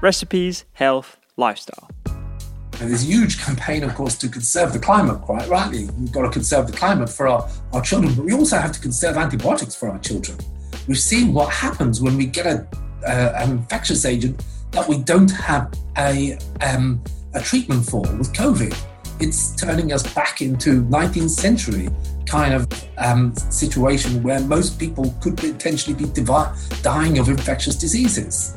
Recipes, Health, Lifestyle. And there's a huge campaign, of course, to conserve the climate, quite rightly. We've got to conserve the climate for our, our children, but we also have to conserve antibiotics for our children. We've seen what happens when we get a, uh, an infectious agent that we don't have a, um, a treatment for with COVID. It's turning us back into 19th century kind of um, situation where most people could potentially be dying of infectious diseases.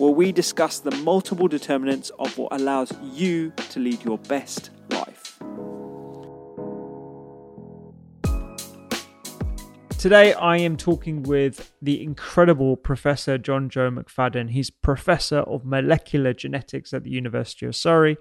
where we discuss the multiple determinants of what allows you to lead your best life. Today, I am talking with the incredible Professor Johnjoe McFadden. He's Professor of Molecular Genetics at the University of Surrey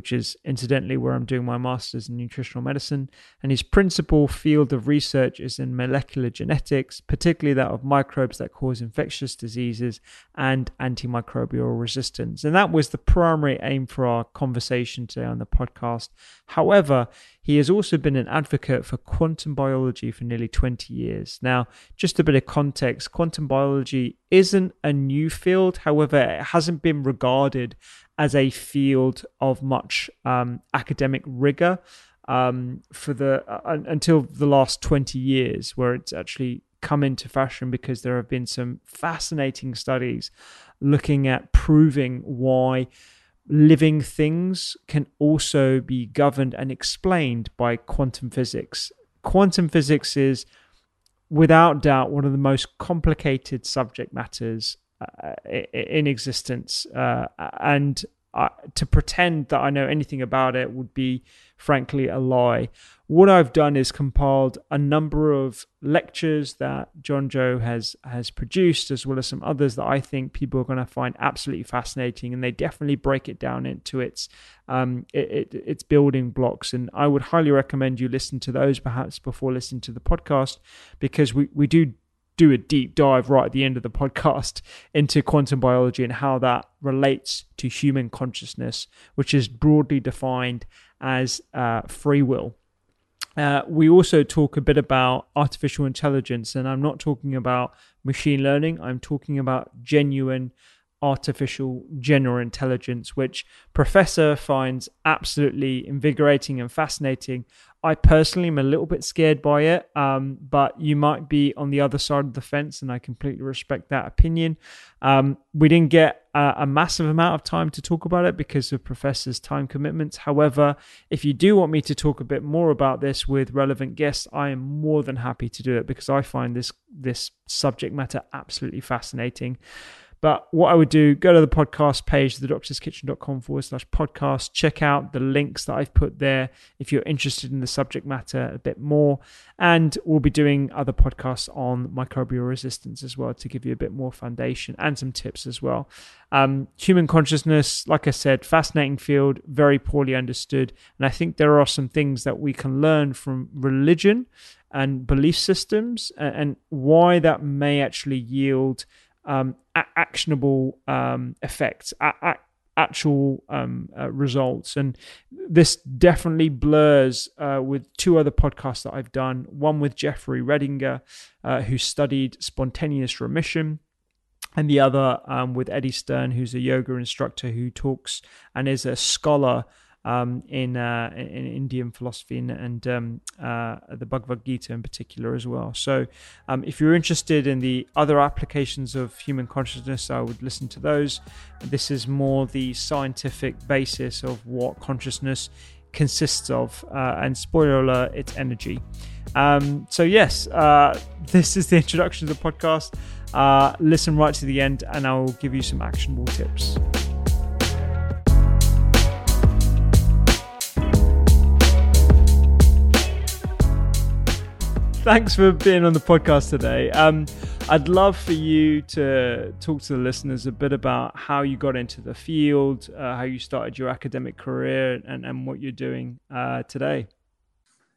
which is incidentally where I'm doing my master's in nutritional medicine. And his principal field of research is in molecular genetics, particularly that of microbes that cause infectious diseases and antimicrobial resistance. And that was the primary aim for our conversation today on the podcast. However, he has also been an advocate for quantum biology for nearly 20 years. Now, just a bit of context quantum biology isn't a new field, however, it hasn't been regarded as a field of much um, academic rigor um, for the uh, until the last 20 years, where it's actually come into fashion because there have been some fascinating studies looking at proving why living things can also be governed and explained by quantum physics. Quantum physics is, without doubt, one of the most complicated subject matters in existence, uh, and uh, to pretend that I know anything about it would be, frankly, a lie. What I've done is compiled a number of lectures that Johnjoe has has produced, as well as some others that I think people are going to find absolutely fascinating, and they definitely break it down into its um, it, it, its building blocks. And I would highly recommend you listen to those, perhaps before listening to the podcast, because we we do do a deep dive right at the end of the podcast into quantum biology and how that relates to human consciousness, which is broadly defined as uh, free will. Uh, we also talk a bit about artificial intelligence, and I'm not talking about machine learning, I'm talking about genuine artificial general intelligence, which Professor finds absolutely invigorating and fascinating. I personally am a little bit scared by it, um, but you might be on the other side of the fence, and I completely respect that opinion. Um, we didn't get a, a, massive amount of time to talk about it because of Professor's time commitments. However, if you do want me to talk a bit more about this with relevant guests, I am more than happy to do it because I find this this subject matter absolutely fascinating. But what I would do, go to the podcast page, thedoctorskitchen.com forward slash podcast, check out the links that I've put there if you're interested in the subject matter a bit more. And we'll be doing other podcasts on microbial resistance as well to give you a bit more foundation and some tips as well. Um, human consciousness, like I said, fascinating field, very poorly understood. And I think there are some things that we can learn from religion and belief systems and, and why that may actually yield um, a- actionable um, effects, a- a- actual um, uh, results. And this definitely blurs uh, with two other podcasts that I've done one with Jeffrey Rediger, uh, who studied spontaneous remission. And the other um, with Eddie Stern, who's a yoga instructor who talks and is a scholar um, in, uh, in Indian philosophy and, and um, uh, the Bhagavad Gita in particular as well. So, um, if you're interested in the other applications of human consciousness, I would listen to those. This is more the scientific basis of what consciousness consists of, uh, and spoiler alert, it's energy. Um, so, yes, uh, this is the introduction to the podcast. Uh, listen right to the end, and I will give you some actionable tips. Thanks for being on the podcast today. Um, I'd love for you to talk to the listeners a bit about how you got into the field, uh, how you started your academic career, and, and what you're doing uh, today.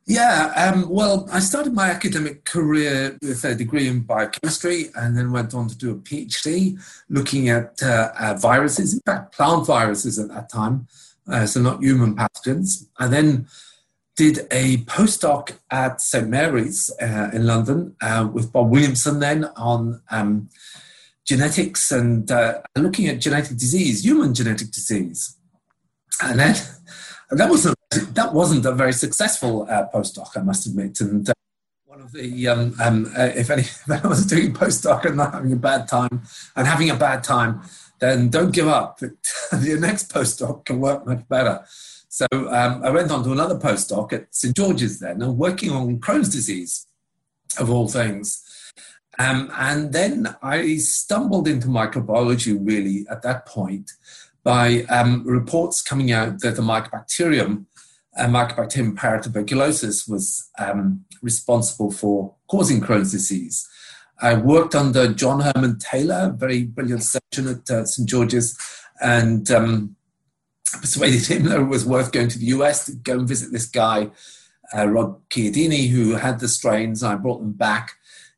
Yeah, um, well, I started my academic career with a degree in biochemistry and then went on to do a PhD looking at uh, uh, viruses, in fact, plant viruses at that time, uh, so not human pathogens. And then did a postdoc at St Mary's uh, in London uh, with Bob Williamson then on um, genetics and uh, looking at genetic disease, human genetic disease. And then that wasn't that wasn't a very successful uh, postdoc, I must admit. And uh, one of the um, um, uh, if, any, if anyone's doing postdoc and not having a bad time and having a bad time, then don't give up. the next postdoc can work much better. So um, I went on to another postdoc at St George's then, and working on Crohn's disease, of all things. Um, and then I stumbled into microbiology really at that point by um, reports coming out that the mycobacterium, uh, Mycobacterium paratuberculosis, was um, responsible for causing Crohn's disease. I worked under John Hermon-Taylor, a very brilliant surgeon at uh, St George's, and um, persuaded him that it was worth going to the US to go and visit this guy, uh, Rod Chiodini, who had the strains. I brought them back,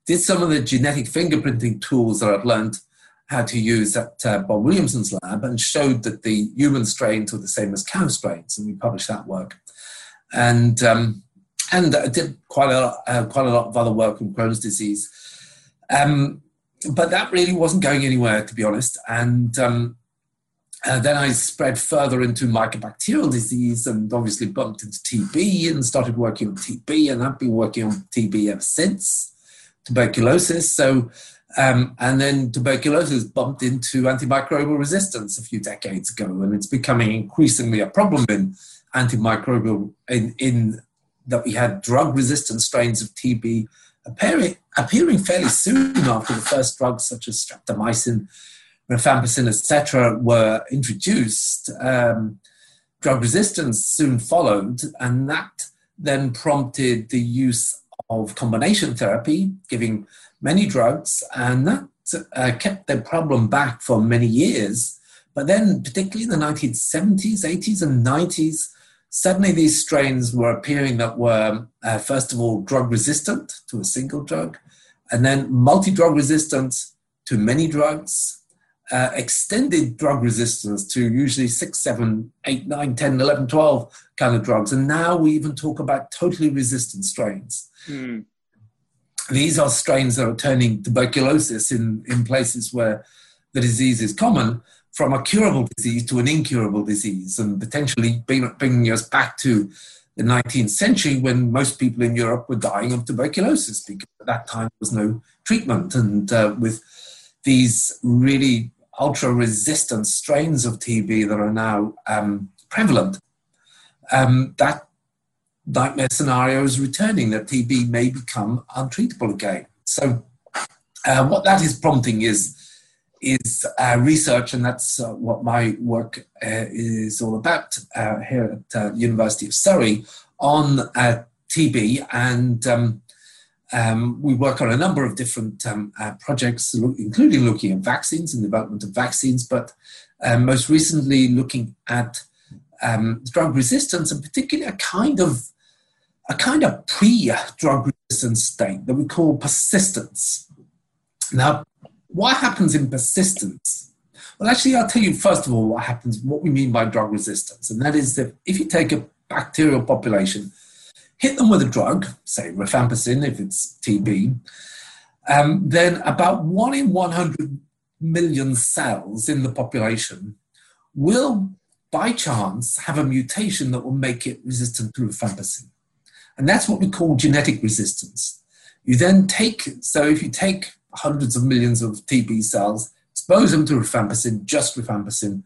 did some of the genetic fingerprinting tools that I'd learned how to use at uh, Bob Williamson's lab and showed that the human strains were the same as cow strains. And we published that work. And, um, and I did quite a, lot, uh, quite a lot of other work on Crohn's disease. Um, but that really wasn't going anywhere, to be honest. And um, uh, then I spread further into mycobacterial disease and obviously bumped into TB and started working on TB, and I've been working on TB ever since. Tuberculosis, so um, and then tuberculosis bumped into antimicrobial resistance a few decades ago, and it's becoming increasingly a problem in antimicrobial in, in that we had drug-resistant strains of TB appearing, appearing fairly soon after the first drugs such as streptomycin rifampicin, etc., were introduced, um, drug resistance soon followed, and that then prompted the use of combination therapy, giving many drugs, and that uh, kept the problem back for many years. But then, particularly in the 1970s, 80s, and 90s, suddenly these strains were appearing that were, uh, first of all, drug resistant to a single drug, and then multi drug resistant to many drugs, uh, extended drug resistance to usually 6, 7, 8, 9, 10, 11, 12 kind of drugs. And now we even talk about totally resistant strains. Mm. These are strains that are turning tuberculosis in, in places where the disease is common from a curable disease to an incurable disease and potentially bringing us back to the 19th century when most people in Europe were dying of tuberculosis because at that time there was no treatment. And uh, with these really ultra resistant strains of TB that are now um, prevalent, um, that nightmare scenario is returning, that TB may become untreatable again. So, uh, what that is prompting is is uh, research, and that's uh, what my work uh, is all about uh, here at uh, University of Surrey on TB. And um, um, we work on a number of different um, projects, including looking at vaccines and development of vaccines, but um, most recently looking at um, drug resistance, and particularly a kind of a kind of pre-drug resistance state that we call persistence. Now, what happens in persistence? Well, actually, I'll tell you first of all what happens, what we mean by drug resistance, and that is that if you take a bacterial population, hit them with a drug, say rifampicin if it's TB, um, then about one in 100 million cells in the population will, by chance, have a mutation that will make it resistant to rifampicin. And that's what we call genetic resistance. You then take, so if you take hundreds of millions of TB cells, expose them to rifampicin, just rifampicin,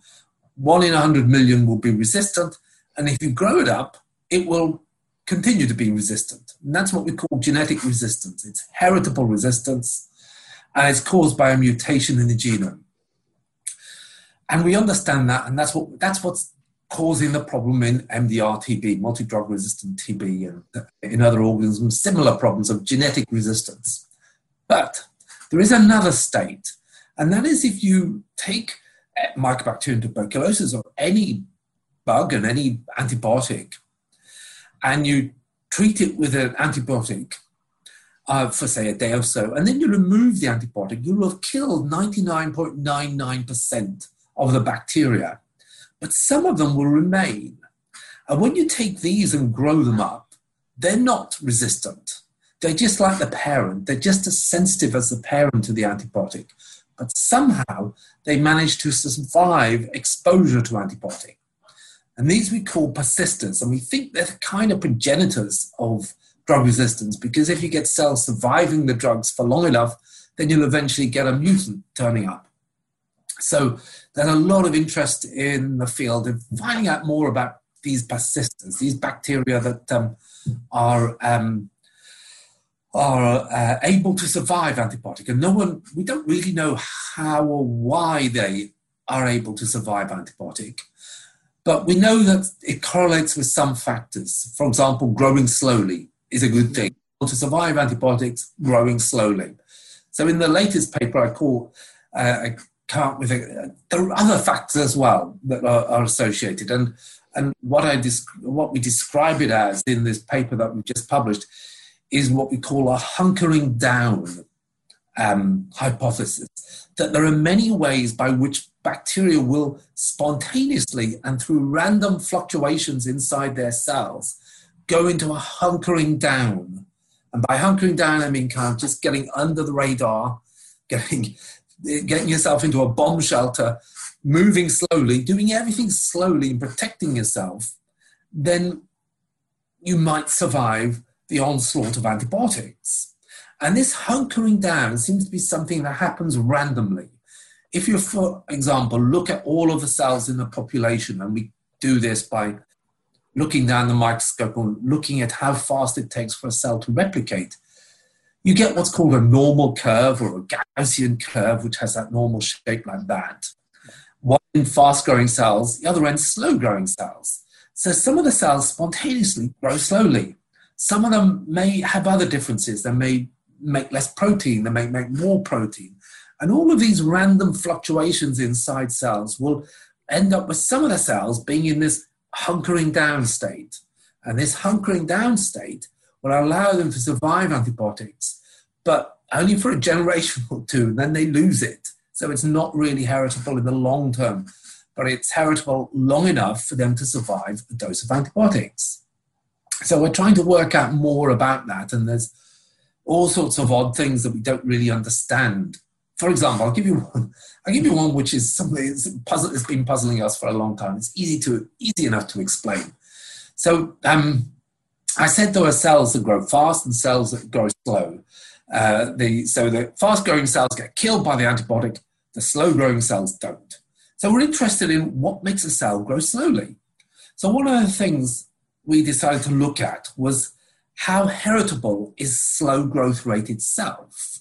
one in 100 million will be resistant. And if you grow it up, it will continue to be resistant. And that's what we call genetic resistance. It's heritable resistance, and it's caused by a mutation in the genome. And we understand that, and that's what that's what's causing the problem in MDR TB, multi-drug resistant TB, and in other organisms, similar problems of genetic resistance. But there is another state, and that is if you take eh, Mycobacterium tuberculosis or any bug and any antibiotic, and you treat it with an antibiotic uh, for say a day or so, and then you remove the antibiotic, you will have killed 99.99% of the bacteria but some of them will remain. And when you take these and grow them up, they're not resistant. They're just like the parent, they're just as sensitive as the parent to the antibiotic. But somehow they manage to survive exposure to antibiotic. And these we call persisters, and we think they're the kind of progenitors of drug resistance because if you get cells surviving the drugs for long enough, then you'll eventually get a mutant turning up. So there's a lot of interest in the field of finding out more about these persisters, these bacteria that um, are um, are uh, able to survive antibiotic, and no one we don't really know how or why they are able to survive antibiotic, but we know that it correlates with some factors. For example, growing slowly is a good thing. To survive antibiotics, growing slowly. So in the latest paper, I call uh, come up with a, there are other factors as well that are, are associated and and what I what we describe it as in this paper that we've just published is what we call a hunkering down um, hypothesis that there are many ways by which bacteria will spontaneously and through random fluctuations inside their cells go into a hunkering down and by hunkering down I mean kind of just getting under the radar getting getting yourself into a bomb shelter, moving slowly, doing everything slowly and protecting yourself, then you might survive the onslaught of antibiotics. And this hunkering down seems to be something that happens randomly. If you, for example, look at all of the cells in the population, and we do this by looking down the microscope or looking at how fast it takes for a cell to replicate, you get what's called a normal curve or a Gaussian curve, which has that normal shape like that. One in fast growing cells, the other end slow growing cells. So some of the cells spontaneously grow slowly. Some of them may have other differences. They may make less protein, they may make more protein. And all of these random fluctuations inside cells will end up with some of the cells being in this hunkering down state. And this hunkering down state will allow them to survive antibiotics, but only for a generation or two, and then they lose it. So it's not really heritable in the long term, but it's heritable long enough for them to survive a dose of antibiotics. So we're trying to work out more about that, and there's all sorts of odd things that we don't really understand. For example, I'll give you one. I'll give you one which is something puzzle, that's been puzzling us for a long time. It's easy to easy enough to explain. So um, I said there are cells that grow fast and cells that grow slow. Uh, the, so the fast growing cells get killed by the antibiotic, the slow growing cells don't. So we're interested in what makes a cell grow slowly. So one of the things we decided to look at was how heritable is slow growth rate itself.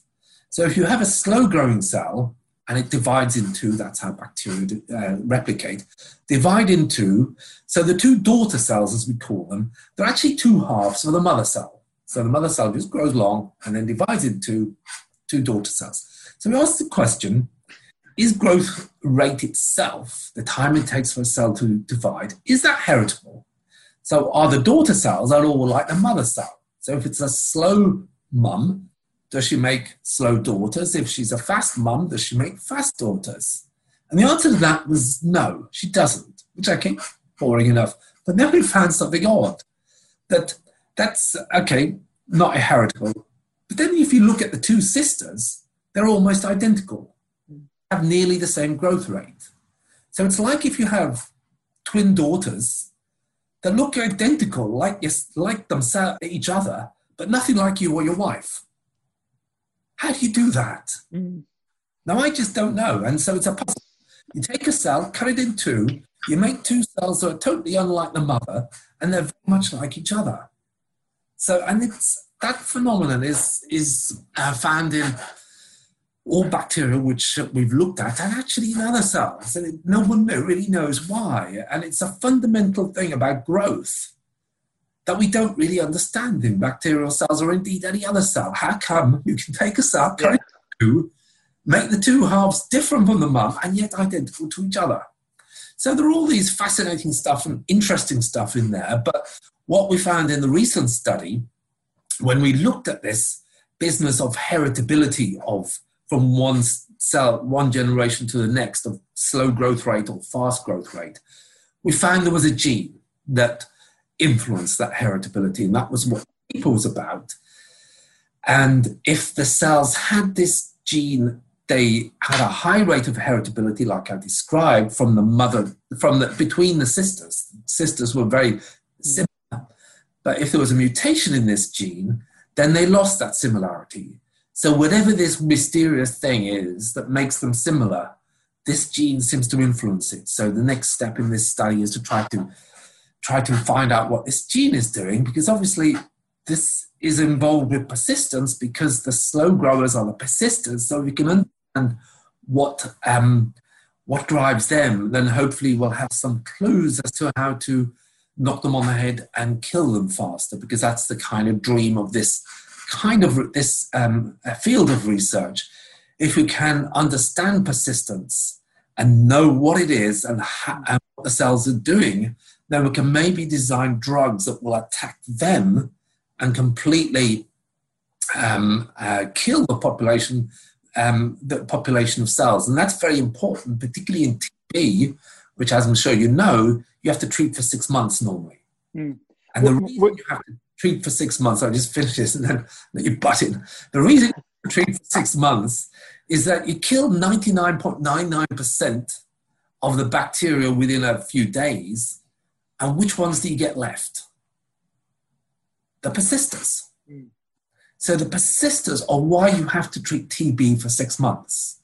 So if you have a slow growing cell and it divides in two. That's how bacteria uh, replicate. Divide in two. So the two daughter cells, as we call them, they're actually two halves of the mother cell. So the mother cell just grows long and then divides into two daughter cells. So we ask the question is growth rate itself, the time it takes for a cell to divide, is that heritable? So are the daughter cells are all like the mother cell? So if it's a slow mum, does she make slow daughters? If she's a fast mum, does she make fast daughters? And the answer to that was no, she doesn't, which I think boring enough. But then we found something odd. That that's okay, not heritable. But then if you look at the two sisters, they're almost identical, have nearly the same growth rate. So it's like if you have twin daughters that look identical, like, like themselves, each other, but nothing like you or your wife. How do you do that? Mm. Now, I just don't know. And so it's a puzzle. You take a cell, cut it in two, you make two cells that are totally unlike the mother, and they're very much like each other. So, and it's that phenomenon is is uh, found in all bacteria which we've looked at, and actually in other cells, and it, no one really knows why. And it's a fundamental thing about growth that we don't really understand in bacterial cells or indeed any other cell. How come you can take a cell, cut it two, make the two halves different from the mum and yet identical to each other? So there are all these fascinating stuff and interesting stuff in there. But what we found in the recent study, when we looked at this business of heritability of from one cell, one generation to the next of slow growth rate or fast growth rate, we found there was a gene that influence that heritability. And that was what people was about. And if the cells had this gene, they had a high rate of heritability, like I described, from the mother, from the between the sisters. Sisters were very similar. But if there was a mutation in this gene, then they lost that similarity. So whatever this mysterious thing is that makes them similar, this gene seems to influence it. So the next step in this study is to try to try to find out what this gene is doing because obviously this is involved with persistence because the slow growers are the persisters. So we can understand what um, what drives them. Then hopefully we'll have some clues as to how to knock them on the head and kill them faster because that's the kind of dream of this kind of this um, field of research. If we can understand persistence and know what it is and, and what the cells are doing, then we can maybe design drugs that will attack them and completely um, uh, kill the population, um, the population of cells. And that's very important, particularly in TB, which, as I'm sure you know, you have to treat for six months normally. Mm. And the reason you have to treat for six months, I'll just finish this and then let you butt in. The reason you treat for six months is that you kill 99.99% of the bacteria within a few days and which ones do you get left? The persisters. Mm. So the persisters are why you have to treat TB for six months.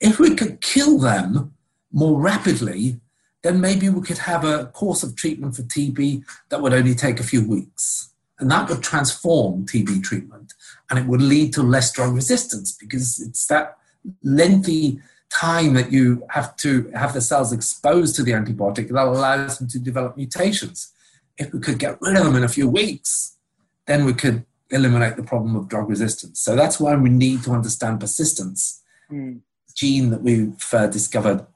If we could kill them more rapidly, then maybe we could have a course of treatment for TB that would only take a few weeks. And that would transform TB treatment and it would lead to less drug resistance because it's that lengthy time that you have to have the cells exposed to the antibiotic that allows them to develop mutations. If we could get rid of them in a few weeks, then we could eliminate the problem of drug resistance. So that's why we need to understand persistence. Mm. Gene that we've uh, discovered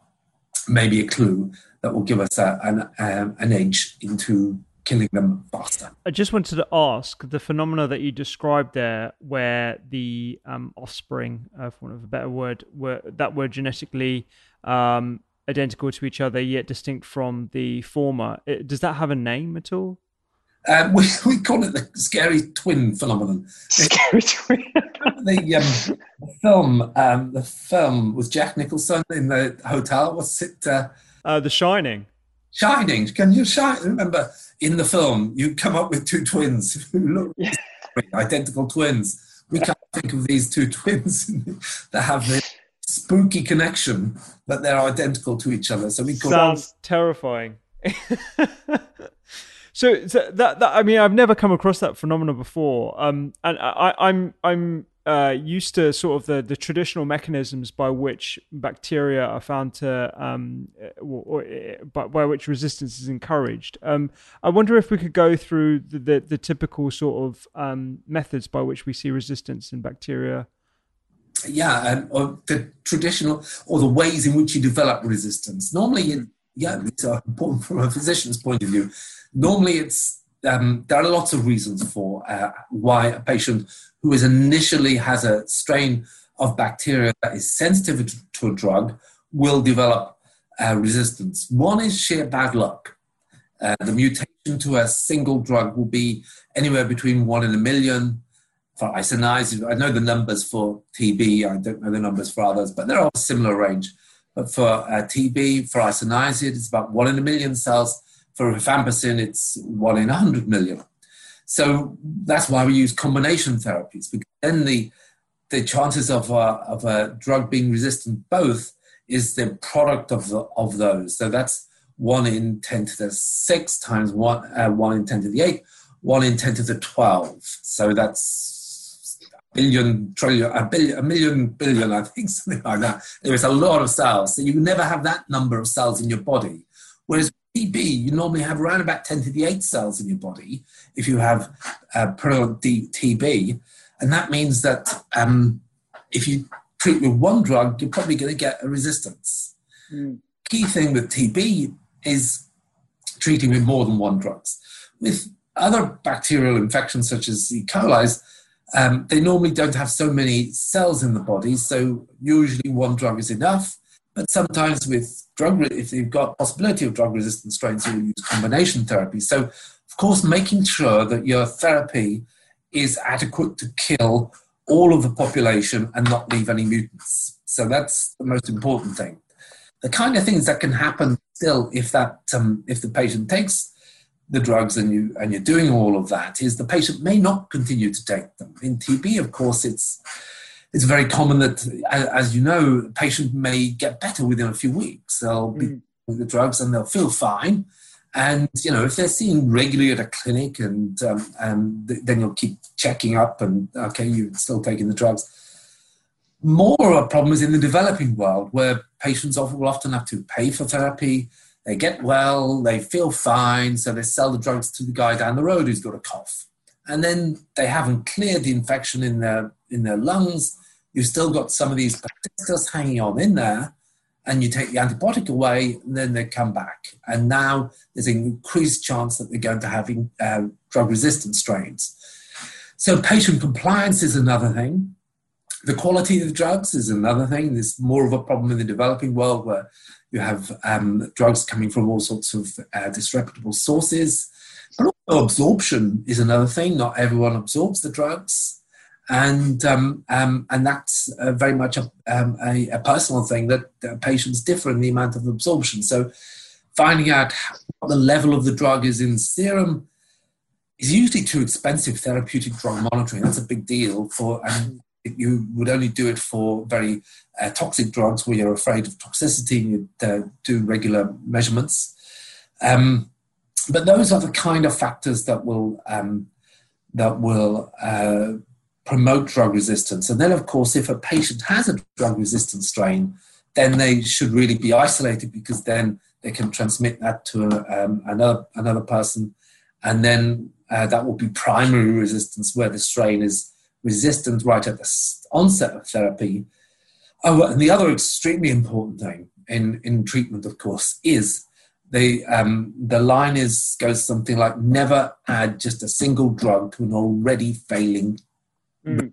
may be a clue that will give us a, an, um, an edge into killing them faster. I just wanted to ask the phenomena that you described there, where the um, offspring, uh, for want of a better word, were that were genetically um, identical to each other yet distinct from the former. It, does that have a name at all? Um, we, we call it the scary twin phenomenon. Scary twin. the, um, the, film, um, the film with Jack Nicholson in the hotel. What's it? Uh, uh, the Shining. Shining. Can you shine? Remember in the film, you come up with two twins who look yeah. identical twins. We can't think of these two twins that have this spooky connection, but they're identical to each other. So we call sounds terrifying. so, so, that, that I mean, I've never come across that phenomenon before. Um, and I, I'm I'm uh, used to sort of the, the traditional mechanisms by which bacteria are found to, um, or, or, by, by which resistance is encouraged. Um, I wonder if we could go through the, the, the typical sort of um, methods by which we see resistance in bacteria. Yeah, and or the traditional or the ways in which you develop resistance. Normally, yeah, it's important from a physician's point of view. Normally, it's um, there are lots of reasons for uh, why a patient who is initially has a strain of bacteria that is sensitive to a drug will develop uh, resistance. One is sheer bad luck. Uh, the mutation to a single drug will be anywhere between one in a million. For isoniazid, I know the numbers for TB, I don't know the numbers for others, but they're all a similar range. But for uh, TB, for isoniazid, it's about one in a million cells. For rifampicin, it's one in a hundred million. So that's why we use combination therapies because then the the chances of a, of a drug being resistant both is the product of the, of those. So that's one in ten to the six times one uh, one in ten to the eight, one in ten to the twelve. So that's a billion trillion, a billion, a million billion, I think, something like that. There's a lot of cells. So you never have that number of cells in your body. Whereas TB, you normally have around about 10 to the 8 cells in your body if you have uh, TB. And that means that um, if you treat with one drug, you're probably going to get a resistance. Mm. Key thing with TB is treating with more than one drugs. With other bacterial infections such as E. coli, um, they normally don't have so many cells in the body, so usually one drug is enough. But sometimes with drug, if you've got possibility of drug resistant strains, you'll use combination therapy. So, of course, making sure that your therapy is adequate to kill all of the population and not leave any mutants. So that's the most important thing. The kind of things that can happen still if that um, if the patient takes the drugs and you and you're doing all of that is the patient may not continue to take them. In TB, of course, it's it's very common that, as you know, the patient may get better within a few weeks. They'll be mm. with the drugs and they'll feel fine. And you know, if they're seen regularly at a clinic, and um, and then you'll keep checking up, and okay, you're still taking the drugs. More of a problem is in the developing world, where patients often, will often have to pay for therapy. They get well, they feel fine, so they sell the drugs to the guy down the road who's got a cough, and then they haven't cleared the infection in their in their lungs you've still got some of these particles hanging on in there, and you take the antibiotic away, and then they come back. And now there's an increased chance that they're going to have uh, drug resistant strains. So, patient compliance is another thing. The quality of the drugs is another thing. There's more of a problem in the developing world where you have um, drugs coming from all sorts of uh, disreputable sources. But also absorption is another thing. Not everyone absorbs the drugs and um, um, and that's uh, very much a, um, a, a, personal thing that uh, patients differ in the amount of absorption. So finding out what the level of the drug is in serum is usually too expensive. Therapeutic drug monitoring that's a big deal for, you would only do it for very uh, toxic drugs where you're afraid of toxicity and you uh, do regular measurements. Um, but those are the kind of factors that will um, that will uh, promote drug resistance. And then, of course, if a patient has a drug resistant strain, then they should really be isolated because then they can transmit that to um, another another person, and then uh, that will be primary resistance where the strain is resistant right at the onset of therapy. Oh, and the other extremely important thing in, in treatment, of course, is the um, the line is goes something like never add just a single drug to an already failing Mm.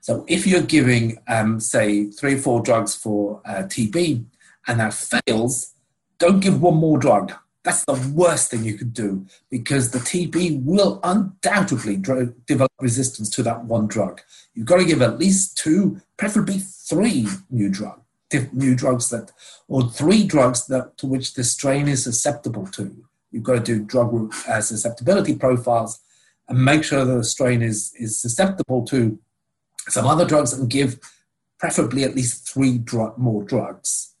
So if you're giving, um, say, three or four drugs for uh, TB and that fails, don't give one more drug. That's the worst thing you could do because the TB will undoubtedly dr- develop resistance to that one drug. You've got to give at least two, preferably three new drug, new drugs that, or three drugs that to which the strain is susceptible to. You've got to do drug uh, susceptibility profiles and make sure that the strain is, is susceptible to some other drugs and give preferably at least three drug, more drugs.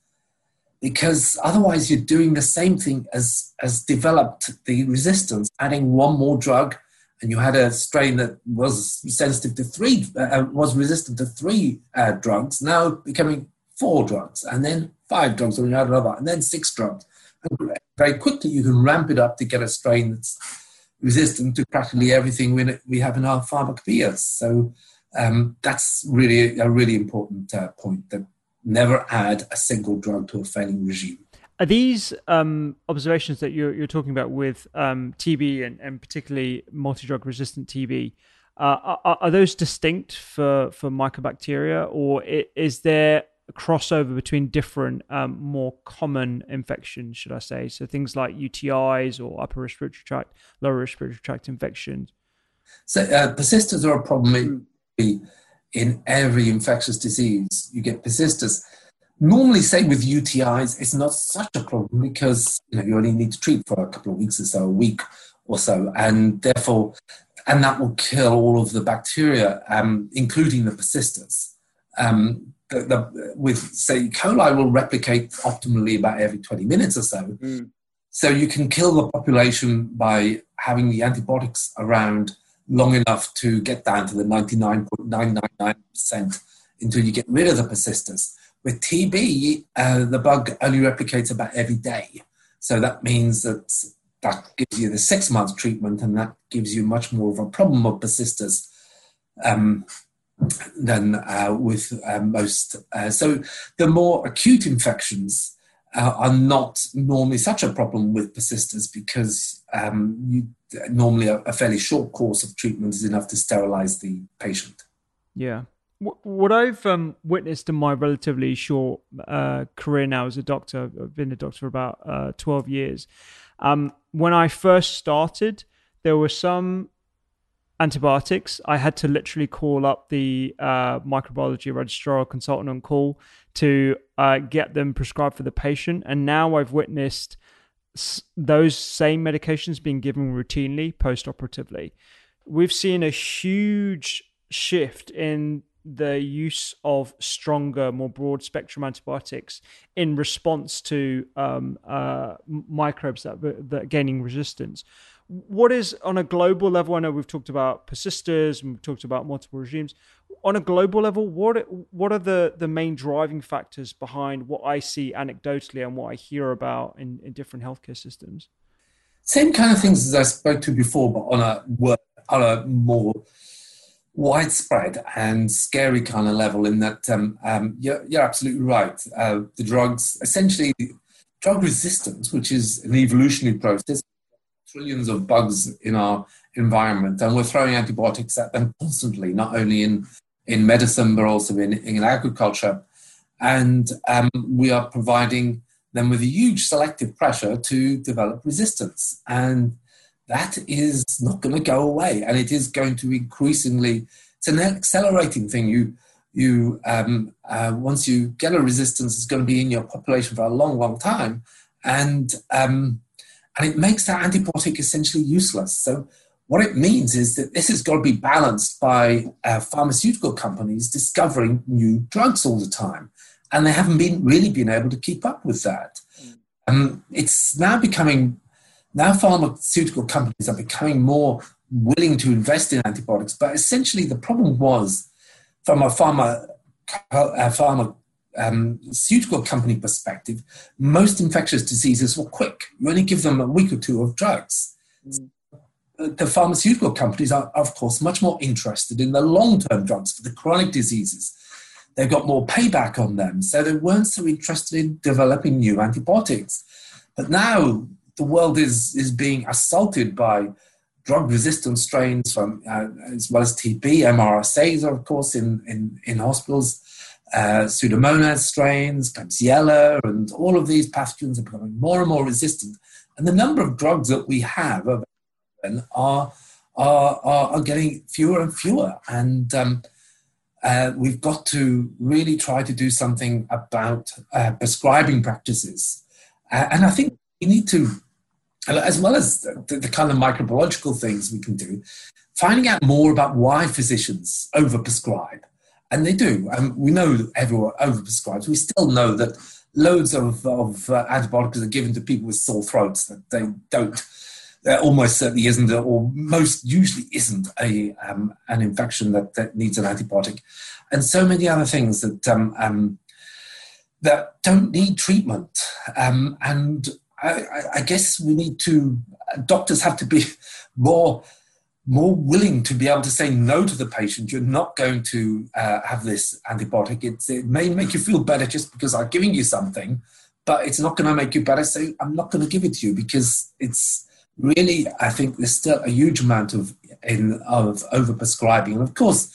Because otherwise, you're doing the same thing as, as developed the resistance, adding one more drug and you had a strain that was sensitive to three, uh, uh, was resistant to three uh, drugs, now becoming four drugs, and then five drugs, and you had another, and then six drugs. And very quickly, you can ramp it up to get a strain that's resistant to practically everything we, we have in our pharmacopoeia. So um, that's really a really important uh, point that never add a single drug to a failing regime. Are these um, observations that you're, you're, talking about with um, TB and, and, particularly multi-drug resistant TB? Uh, are, are, those distinct for, for mycobacteria, or is there crossover between different, um, more common infections, should I say? So things like UTIs or upper respiratory tract, lower respiratory tract infections. So uh, persisters are a problem in, in every infectious disease. You get persisters Normally, say with UTIs, it's not such a problem because you know you only need to treat for a couple of weeks or so, a week or so, and therefore, and that will kill all of the bacteria, um, including the persisters. Um, the, the, with say E. coli will replicate optimally about every 20 minutes or so. Mm. So you can kill the population by having the antibiotics around long enough to get down to the 99.999% until you get rid of the persisters. With TB, uh, the bug only replicates about every day. So that means that that gives you the six month treatment, and that gives you much more of a problem of persisters um, than uh, with uh, most. Uh, so the more acute infections uh, are not normally such a problem with persisters because um, you, normally a, a fairly short course of treatment is enough to sterilize the patient. Yeah what I've um, witnessed in my relatively short uh, career now as a doctor, I've been a doctor for about uh, 12 years. Um, when I first started, there were some antibiotics. I had to literally call up the uh, microbiology registrar consultant on call to uh, get them prescribed for the patient. And now I've witnessed s- those same medications being given routinely post operatively. We've seen a huge shift in the use of stronger, more broad spectrum antibiotics in response to um, uh, microbes that, that are gaining resistance. What is on a global level? I know we've talked about persisters and we've talked about multiple regimes. On a global level, what what are the, the main driving factors behind what I see anecdotally and what I hear about in, in different healthcare systems? Same kind of things as I spoke to before, but on a on a more widespread and scary kind of level in that um, um, you're, you're, absolutely right. Uh, the drugs, essentially, drug resistance, which is an evolutionary process, trillions of bugs in our environment, and we're throwing antibiotics at them constantly, not only in, in medicine, but also in, in agriculture. And um, we are providing them with a huge selective pressure to develop resistance. And that is not going to go away, and it is going to increasingly. It's an accelerating thing. You you um, uh, once you get a resistance, it's going to be in your population for a long, long time, and um, and it makes that antibiotic essentially useless. So what it means is that this has got to be balanced by uh, pharmaceutical companies discovering new drugs all the time, and they haven't been really been able to keep up with that. Mm. Um, it's now becoming now pharmaceutical companies are becoming more willing to invest in antibiotics, but essentially the problem was from a pharma, a pharma um, pharmaceutical company perspective, most infectious diseases were quick. You only give them a week or two of drugs. Mm. The pharmaceutical companies are, of course, much more interested in the long term drugs for the chronic diseases. They've got more payback on them, so they weren't so interested in developing new antibiotics. But now the world is is being assaulted by drug resistant strains from uh, as well as TB, MRSAs, of course, in in, in hospitals. Uh, Pseudomonas strains, Klebsiella, and all of these pathogens are becoming more and more resistant. And the number of drugs that we have are, are, are, are getting fewer and fewer. And um, uh, we've got to really try to do something about uh, prescribing practices. Uh, and I think we need to as well as the, the, kind of microbiological things we can do, finding out more about why physicians overprescribe. And they do. And we know that everyone overprescribes. We still know that loads of, of uh, antibiotics are given to people with sore throats that they don't there almost certainly isn't, or most usually isn't, a um, an infection that, that needs an antibiotic, and so many other things that um, um, that don't need treatment. Um, and I, I, guess we need to doctors have to be more more willing to be able to say no to the patient. You're not going to uh, have this antibiotic. It's, it may make you feel better just because I'm giving you something, but it's not going to make you better. So I'm not going to give it to you because it's really, I think there's still a huge amount of in of overprescribing, and of course,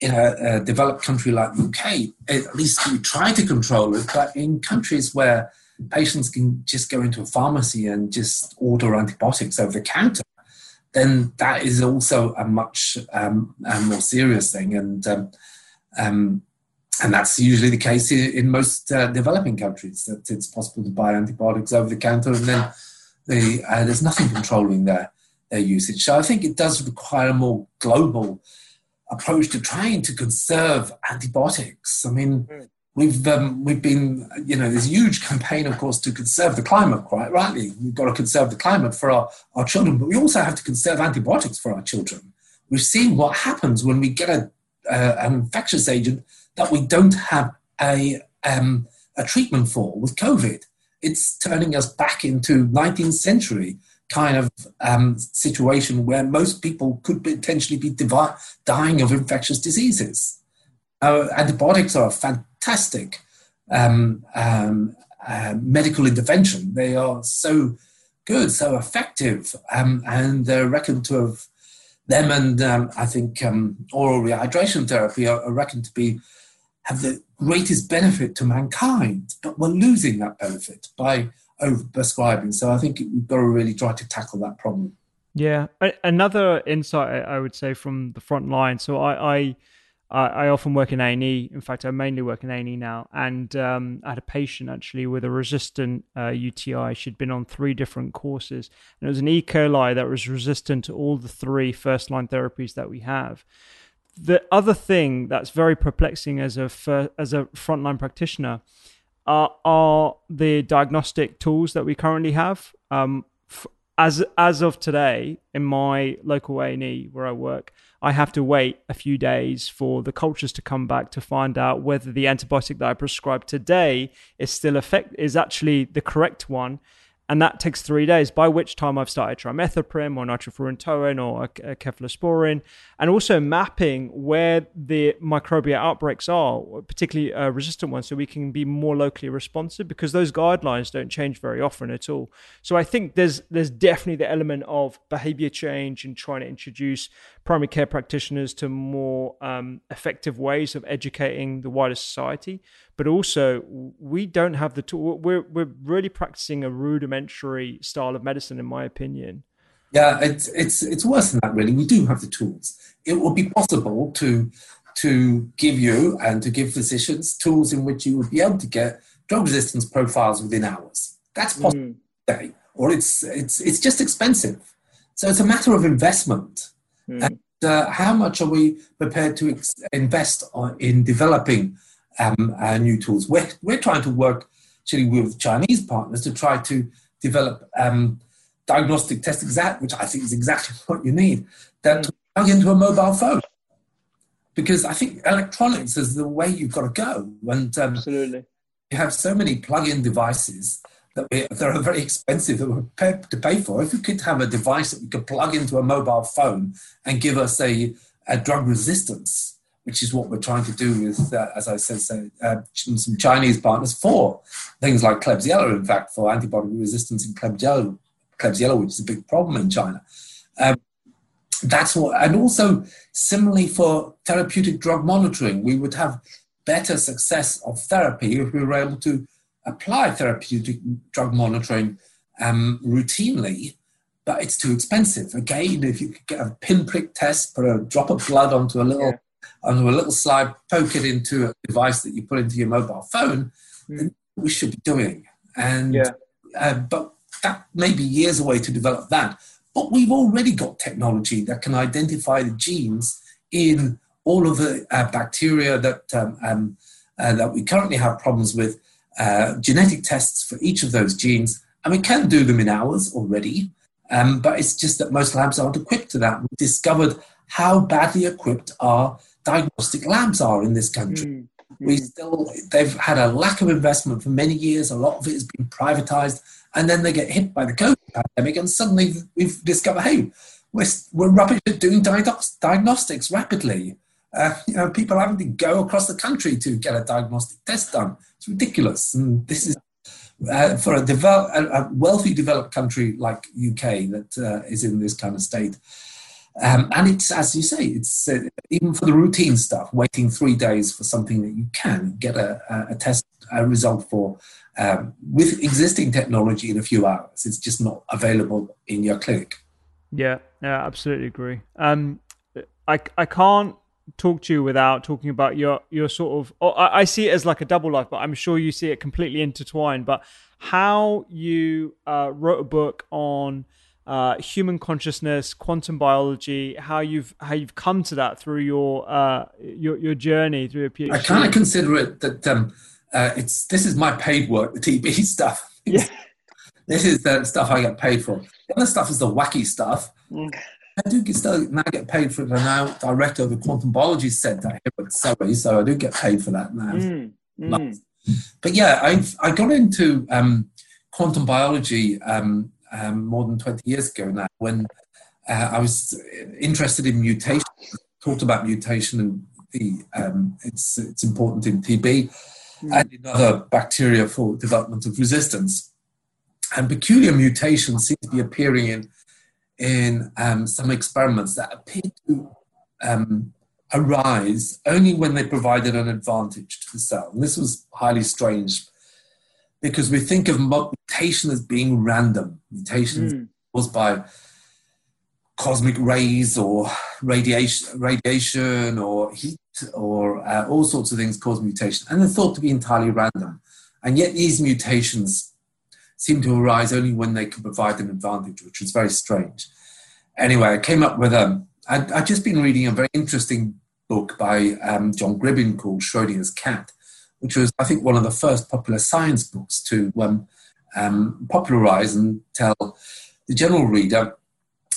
in a, a developed country like the UK, at least we try to control it. But in countries where patients can just go into a pharmacy and just order antibiotics over the counter, then that is also a much um, a more serious thing, and um, um, and that's usually the case in, most uh, developing countries that it's possible to buy antibiotics over the counter, and then the, uh, there's nothing controlling their their usage. So I think it does require a more global approach to trying to conserve antibiotics. I mean, mm. We've um, we've been you know there's a huge campaign, of course, to conserve the climate. Quite rightly, we've got to conserve the climate for our, our children, but we also have to conserve antibiotics for our children. We've seen what happens when we get a uh, an infectious agent that we don't have a um, a treatment for with COVID. It's turning us back into 19th century kind of um, situation where most people could potentially be dying of infectious diseases. Uh, antibiotics are a fantastic um, um, uh, medical intervention. They are so good, so effective, um, and they're reckoned to have them and um, I think um, oral rehydration therapy are, are reckoned to be have the greatest benefit to mankind, but we're losing that benefit by overprescribing. So I think we've got to really try to tackle that problem. Yeah, another insight I would say from the front line. So I I, I often work in A and E. In fact, I mainly work in A and E now. And um, I had a patient actually with a resistant uh, UTI. She'd been on three different courses, and it was an E. coli that was resistant to all the three first line therapies that we have. The other thing that's very perplexing as a as a frontline practitioner are, are the diagnostic tools that we currently have. Um, f- as as of today, in my local A and E where I work, I have to wait a few days for the cultures to come back to find out whether the antibiotic that I prescribed today is still effect is actually the correct one and that takes three days. By which time I've started trimethoprim or nitrofurantoin or a cephalosporin, and also mapping where the microbial outbreaks are, particularly uh, resistant ones, so we can be more locally responsive because those guidelines don't change very often at all. So I think there's there's definitely the element of behavior change and trying to introduce primary care practitioners to more um, effective ways of educating the wider society but also we don't have the tool. We're we're really practicing a rudimentary style of medicine, in my opinion. Yeah, it's it's it's worse than that. Really, we do have the tools. It would be possible to to give you and to give physicians tools in which you would be able to get drug resistance profiles within hours. That's possible mm. today, or it's it's it's just expensive. So it's a matter of investment. Mm. And, uh, how much are we prepared to ex- invest on, in developing um, uh, new tools. We're, we're trying to work actually with Chinese partners to try to develop um, diagnostic tests, exact, which I think is exactly what you need, that plug into a mobile phone. Because I think electronics is the way you've got to go. And um, Absolutely. You have so many plug-in devices that, we, that are very expensive that we're prepared to pay for. If you could have a device that we could plug into a mobile phone and give us a, a drug resistance, which is what we're trying to do with, uh, as I said, uh, some Chinese partners for things like Klebsiella, in fact, for antibody resistance in Klebsiella, Klebsiella which is a big problem in China. Um, that's what, and also similarly for therapeutic drug monitoring, we would have better success of therapy if we were able to apply therapeutic drug monitoring um, routinely, but it's too expensive. Again, if you could get a pinprick test, put a drop of blood onto a little onto a little slide, poke it into a device that you put into your mobile phone, mm. we should be doing. And yeah. uh, but that may be years away to develop that. But we've already got technology that can identify the genes in all of the uh, bacteria that um, um, uh, that we currently have problems with. Uh, genetic tests for each of those genes, and we can do them in hours already. Um, but it's just that most labs aren't equipped to that. We've discovered how badly equipped our diagnostic labs are in this country. Mm-hmm. We still, they've had a lack of investment for many years. A lot of it has been privatized. And then they get hit by the COVID pandemic, and suddenly we've discovered, hey, we're, we're rubbish at doing diagnostics rapidly. Uh, you know, people having to go across the country to get a diagnostic test done. It's ridiculous. And this is uh, for a, develop, a, wealthy, developed country like UK that uh, is in this kind of state. Um, and it's, as you say, it's uh, even for the routine stuff, waiting three days for something that you can get a, a test a result for um, with existing technology in a few hours. It's just not available in your clinic. Yeah, yeah, absolutely agree. Um, I, I can't talk to you without talking about your your sort of oh, I, I, see it as like a double life but i'm sure you see it completely intertwined but how you uh, wrote a book on uh, human consciousness quantum biology how you've how you've come to that through your uh, your, your journey through a PhD. i kind of consider it that um, uh, it's this is my paid work the tb stuff yeah. this is the stuff i get paid for the other stuff is the wacky stuff mm. I do get, still now get paid for it. I'm now director of the Quantum Biology Center here at Surrey, so I do get paid for that now. Mm, mm. But yeah, I I got into um, quantum biology um, um, more than 20 years ago now when uh, I was interested in mutation. Talked about mutation and the um, it's it's important in TB mm. and in other bacteria for development of resistance. And peculiar mutations seem to be appearing in in um, some experiments that appear to um, arise only when they provided an advantage to the cell. And this was highly strange because we think of mutation as being random. Mutations mm. caused by cosmic rays or radiation, radiation or heat or uh, all sorts of things cause mutation, and they're thought to be entirely random. And yet these mutations seem to arise only when they can provide an advantage, which is very strange. Anyway, I came up with. Um, I'd, I'd just been reading a very interesting book by um, John Gribbin called Schrodinger's Cat, which was, I think, one of the first popular science books to um, um, popularize and tell the general reader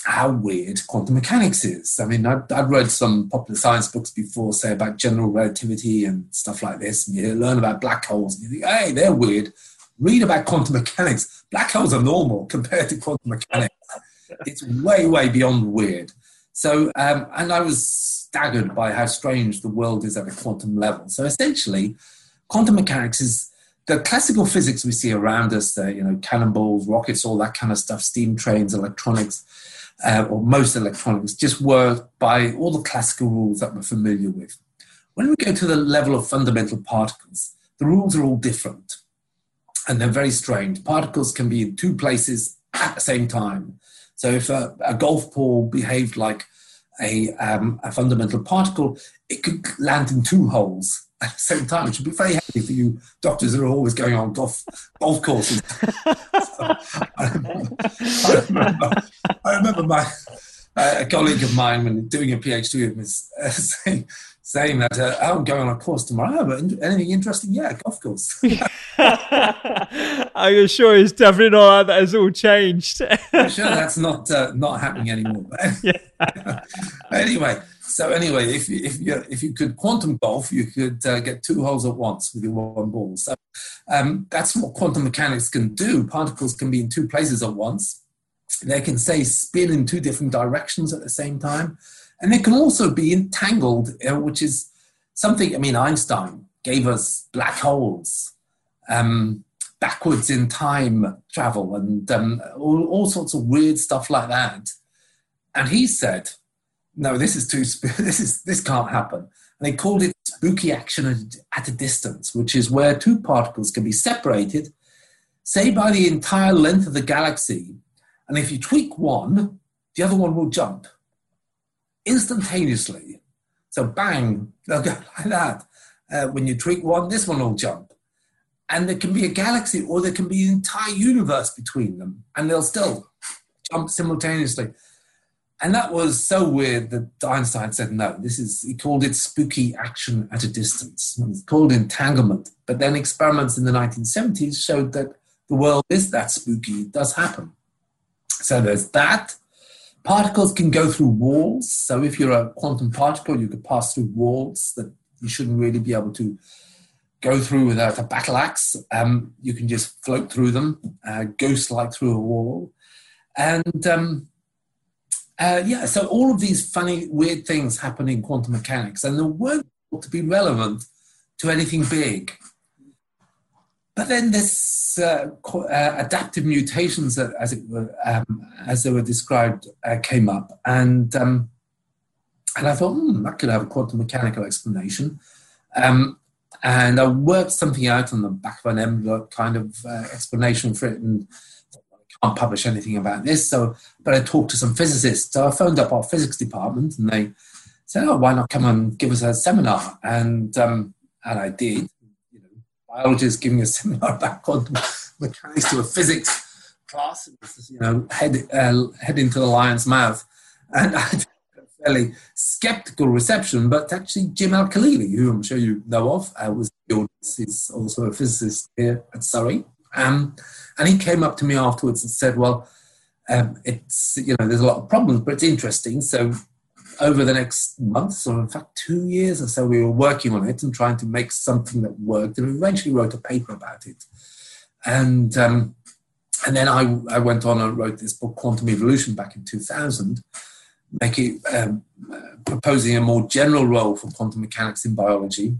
how weird quantum mechanics is. I mean, I'd, I'd, read some popular science books before, say about general relativity and stuff like this, and you learn about black holes, and you think, hey, they're weird read about quantum mechanics. Black holes are normal compared to quantum mechanics. it's way, way beyond weird. So, um, and I was staggered by how strange the world is at a quantum level. So, essentially, quantum mechanics is the classical physics we see around us. The you know cannonballs, rockets, all that kind of stuff, steam trains, electronics, uh, or most electronics, just work by all the classical rules that we're familiar with. When we go to the level of fundamental particles, the rules are all different and they're very strange. Particles can be in two places at the same time. So if a, a golf ball behaved like a, um, a, fundamental particle, it could land in two holes at the same time, which would be very handy for you doctors that are always going on golf golf courses. so I, remember, I, remember, I remember my uh, a colleague of mine when doing a PhD with me uh, saying, saying that uh, oh, I'm going on a course tomorrow, but anything interesting? Yeah, golf course. I'm sure it's definitely not that has all changed. I'm sure that's not uh, not happening anymore. Yeah. anyway, so anyway, if you, if you if you could quantum golf, you could uh, get two holes at once with your one ball. So um, that's what quantum mechanics can do. Particles can be in two places at once. They can say spin in two different directions at the same time. And they can also be entangled, uh, which is something, I mean, Einstein gave us black holes, um, backwards in time travel, and um, all, all sorts of weird stuff like that. And he said, no, this is too, this is, this can't happen. And they called it spooky action at a distance, which is where two particles can be separated, say by the entire length of the galaxy. And if you tweak one, the other one will jump instantaneously. So bang, they'll go like that. Uh, when you tweak one, this one will jump. And there can be a galaxy or there can be an entire universe between them, and they'll still jump simultaneously. And that was so weird that Einstein said, no, this is, he called it spooky action at a distance. It's called entanglement. But then experiments in the 1970s showed that the world is that spooky, it does happen. So there's that. Particles can go through walls. So if you're a quantum particle, you could pass through walls that you shouldn't really be able to go through without a battle axe. Um, you can just float through them, uh, ghost like through a wall. And um, uh, yeah, so all of these funny, weird things happen in quantum mechanics, and they weren't to be relevant to anything big. But then this uh, uh, adaptive mutations, as it were, um, as they were described, uh, came up, and um, and I thought, hmm, that could have a quantum mechanical explanation. Um, and I worked something out on the back of an envelope, kind of uh, explanation for it, and I can't publish anything about this. So, but I talked to some physicists. So I phoned up our physics department, and they said, "Oh, why not come and give us a seminar?" And um, and I did biologist giving a seminar about quantum mechanics to a physics class, you know, head, uh, head into the lion's mouth. And I had a fairly skeptical reception, but actually Jim Al-Khalili, who I'm sure you know of, uh, was the audience. He's also a physicist here at Surrey. Um, and he came up to me afterwards and said, well, um, it's, you know, there's a lot of problems, but it's interesting. So over the next months, or in fact two years or so, we were working on it and trying to make something that worked, and we eventually wrote a paper about it. And um, and then I, I went on and wrote this book, Quantum Evolution, back in 2000, making um, proposing a more general role for quantum mechanics in biology.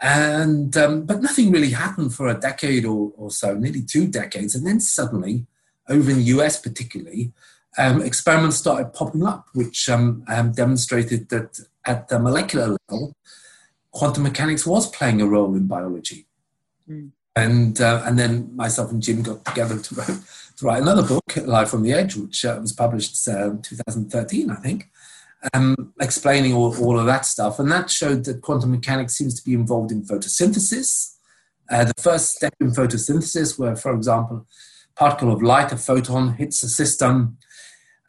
And um, but nothing really happened for a decade or, or so, nearly two decades, and then suddenly, over in the US particularly, um, experiments started popping up, which um, um, demonstrated that at the molecular level, quantum mechanics was playing a role in biology. Mm. And, uh, and then myself and Jim got together to write, to write another book, Life on the Edge, which uh, was published uh, 2013, I think, um, explaining all, all of that stuff. And that showed that quantum mechanics seems to be involved in photosynthesis. Uh, the first step in photosynthesis, where, for example, particle of light, a photon, hits a system,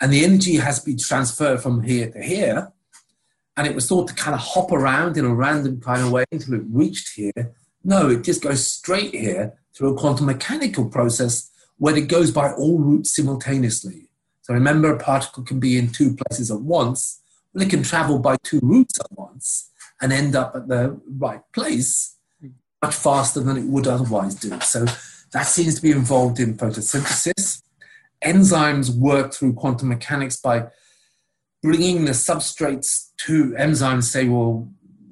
and the energy has to be transferred from here to here. And it was thought to kind of hop around in a random kind of way until it reached here. No, it just goes straight here through a quantum mechanical process where it goes by all routes simultaneously. So remember, a particle can be in two places at once. Well, it can travel by two routes at once and end up at the right place much faster than it would otherwise do. So that seems to be involved in photosynthesis enzymes work through quantum mechanics by bringing the substrates to enzymes, say, will,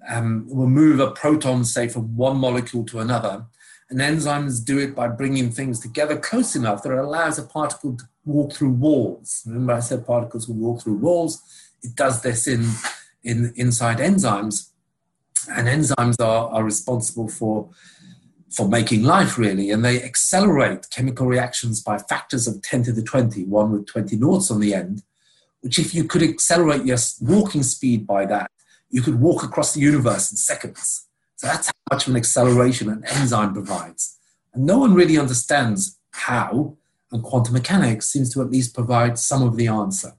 um, will move a proton, say, from one molecule to another. And enzymes do it by bringing things together close enough that it allows a particle to walk through walls. Remember, I said particles will walk through walls. It does this in, in inside enzymes. And enzymes are, are responsible for for making life really. And they accelerate chemical reactions by factors of 10 to the 20 one with 20 noughts on the end which if you could accelerate your walking speed by that you could walk across the universe in seconds. So that's how much of an acceleration an enzyme provides. And no one really understands how and quantum mechanics seems to at least provide some of the answer.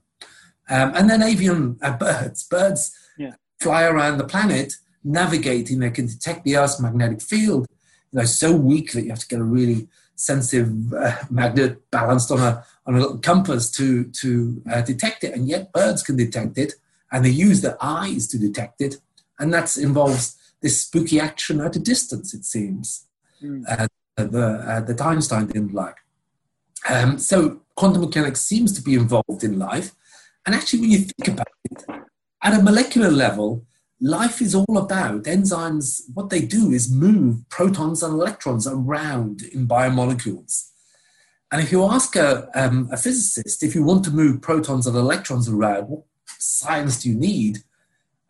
Um, and then avian uh, birds. Birds yeah. fly around the planet navigating they can detect the earth's magnetic field know, so weak that you have to get a really sensitive uh, magnet balanced on a on a little compass to to uh, detect it, and yet birds can detect it, and they use their eyes to detect it, and that involves this spooky action at a distance. It seems mm. uh, the uh, that Einstein didn't like. Um, so quantum mechanics seems to be involved in life, and actually, when you think about it, at a molecular level, life is all about enzymes. What they do is move protons and electrons around in biomolecules. And if you ask a, um, a physicist, if you want to move protons and electrons around, what science do you need?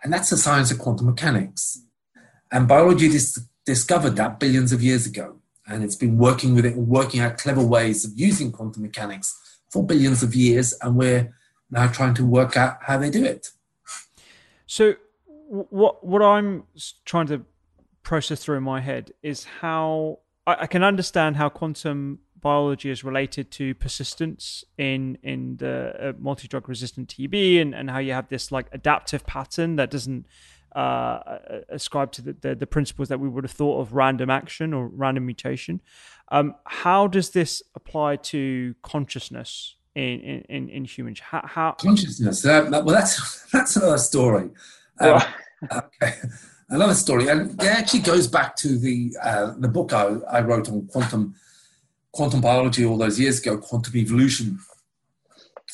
And that's the science of quantum mechanics. And biology dis- discovered that billions of years ago. And it's been working with it working out clever ways of using quantum mechanics for billions of years. And we're now trying to work out how they do it. So, what what I'm trying to process through in my head is how I, I can understand how quantum biology is related to persistence in in the uh, multi drug resistant TB and, and how you have this like adaptive pattern that doesn't uh, ascribe to the, the, the principles that we would have thought of random action or random mutation. Um, how does this apply to consciousness in in, in humans? How, how... consciousness? Uh, well, that's that's another story. Um, okay, story, and it actually goes back to the uh, the book I, I wrote on quantum quantum biology all those years ago, quantum evolution,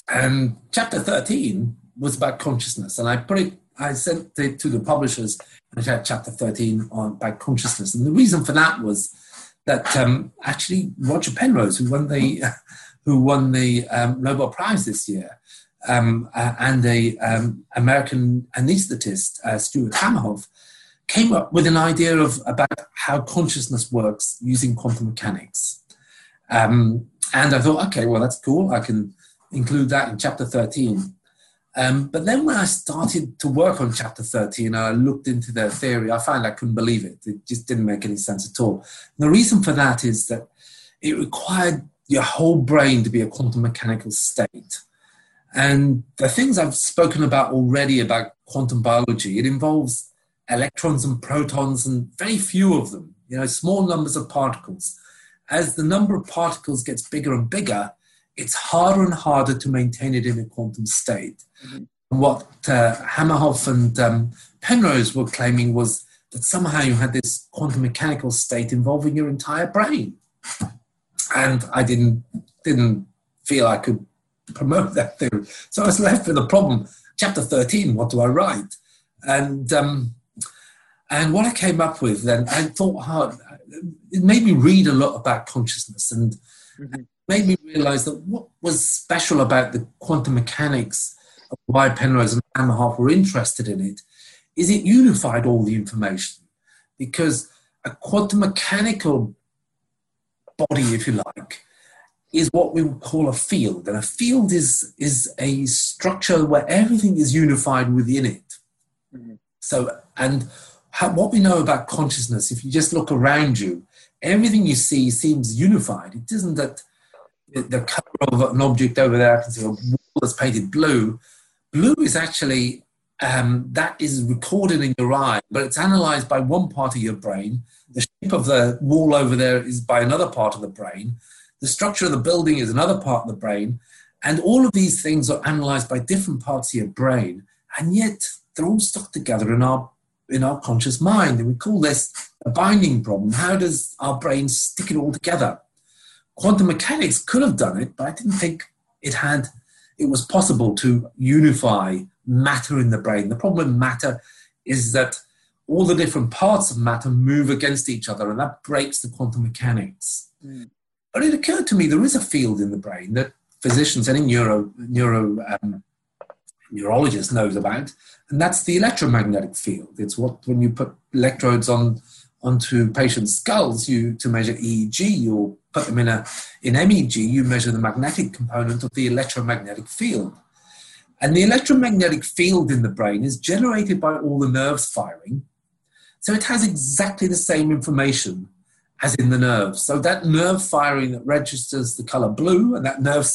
and chapter thirteen was about consciousness, and I put it. I sent it to the publishers and had chapter 13 on about consciousness. And the reason for that was that um, actually Roger Penrose, who won the who won the um, Nobel Prize this year, um, uh, and the um, American anesthetist uh, Stuart Hameroff, came up with an idea of about how consciousness works using quantum mechanics. Um, and I thought, okay, well that's cool. I can include that in chapter 13. Um, but then when I started to work on chapter 13 and I looked into their theory, I found I couldn't believe it. It just didn't make any sense at all. And the reason for that is that it required your whole brain to be a quantum mechanical state. And the things I've spoken about already about quantum biology, it involves electrons and protons and very few of them, you know, small numbers of particles. As the number of particles gets bigger and bigger, it's harder and harder to maintain it in a quantum state. Mm-hmm. What uh, Hameroff and um, Penrose were claiming was that somehow you had this quantum mechanical state involving your entire brain. And I didn't, didn't feel I could promote that theory. So I was left with a problem. Chapter 13, what do I write? And, um, and what I came up with then, I thought hard, it made me read a lot about consciousness and mm-hmm made me realize that what was special about the quantum mechanics of why Penrose and Hameroff were interested in it is it unified all the information. Because a quantum mechanical body, if you like, is what we would call a field. And a field is, is a structure where everything is unified within it. Mm-hmm. So, and how, what we know about consciousness, if you just look around you, everything you see seems unified. It isn't that the color of an object over there, I can see a wall that's painted blue. Blue is actually um, that is recorded in your eye, but it's analyzed by one part of your brain. The shape of the wall over there is by another part of the brain. The structure of the building is another part of the brain. And all of these things are analyzed by different parts of your brain. And yet they're all stuck together in our in our conscious mind. And we call this a binding problem. How does our brain stick it all together? quantum mechanics could have done it, but I didn't think it had it was possible to unify matter in the brain. The problem with matter is that all the different parts of matter move against each other, and that breaks the quantum mechanics. Mm. But it occurred to me there is a field in the brain that physicians, any neuro neuro um, neurologist knows about, and that's the electromagnetic field. It's what when you put electrodes on onto patients' skulls, you to measure EEG, you put them in a in MEG, you measure the magnetic component of the electromagnetic field. And the electromagnetic field in the brain is generated by all the nerves firing. So it has exactly the same information as in the nerves. So that nerve firing that registers the color blue, and that nerve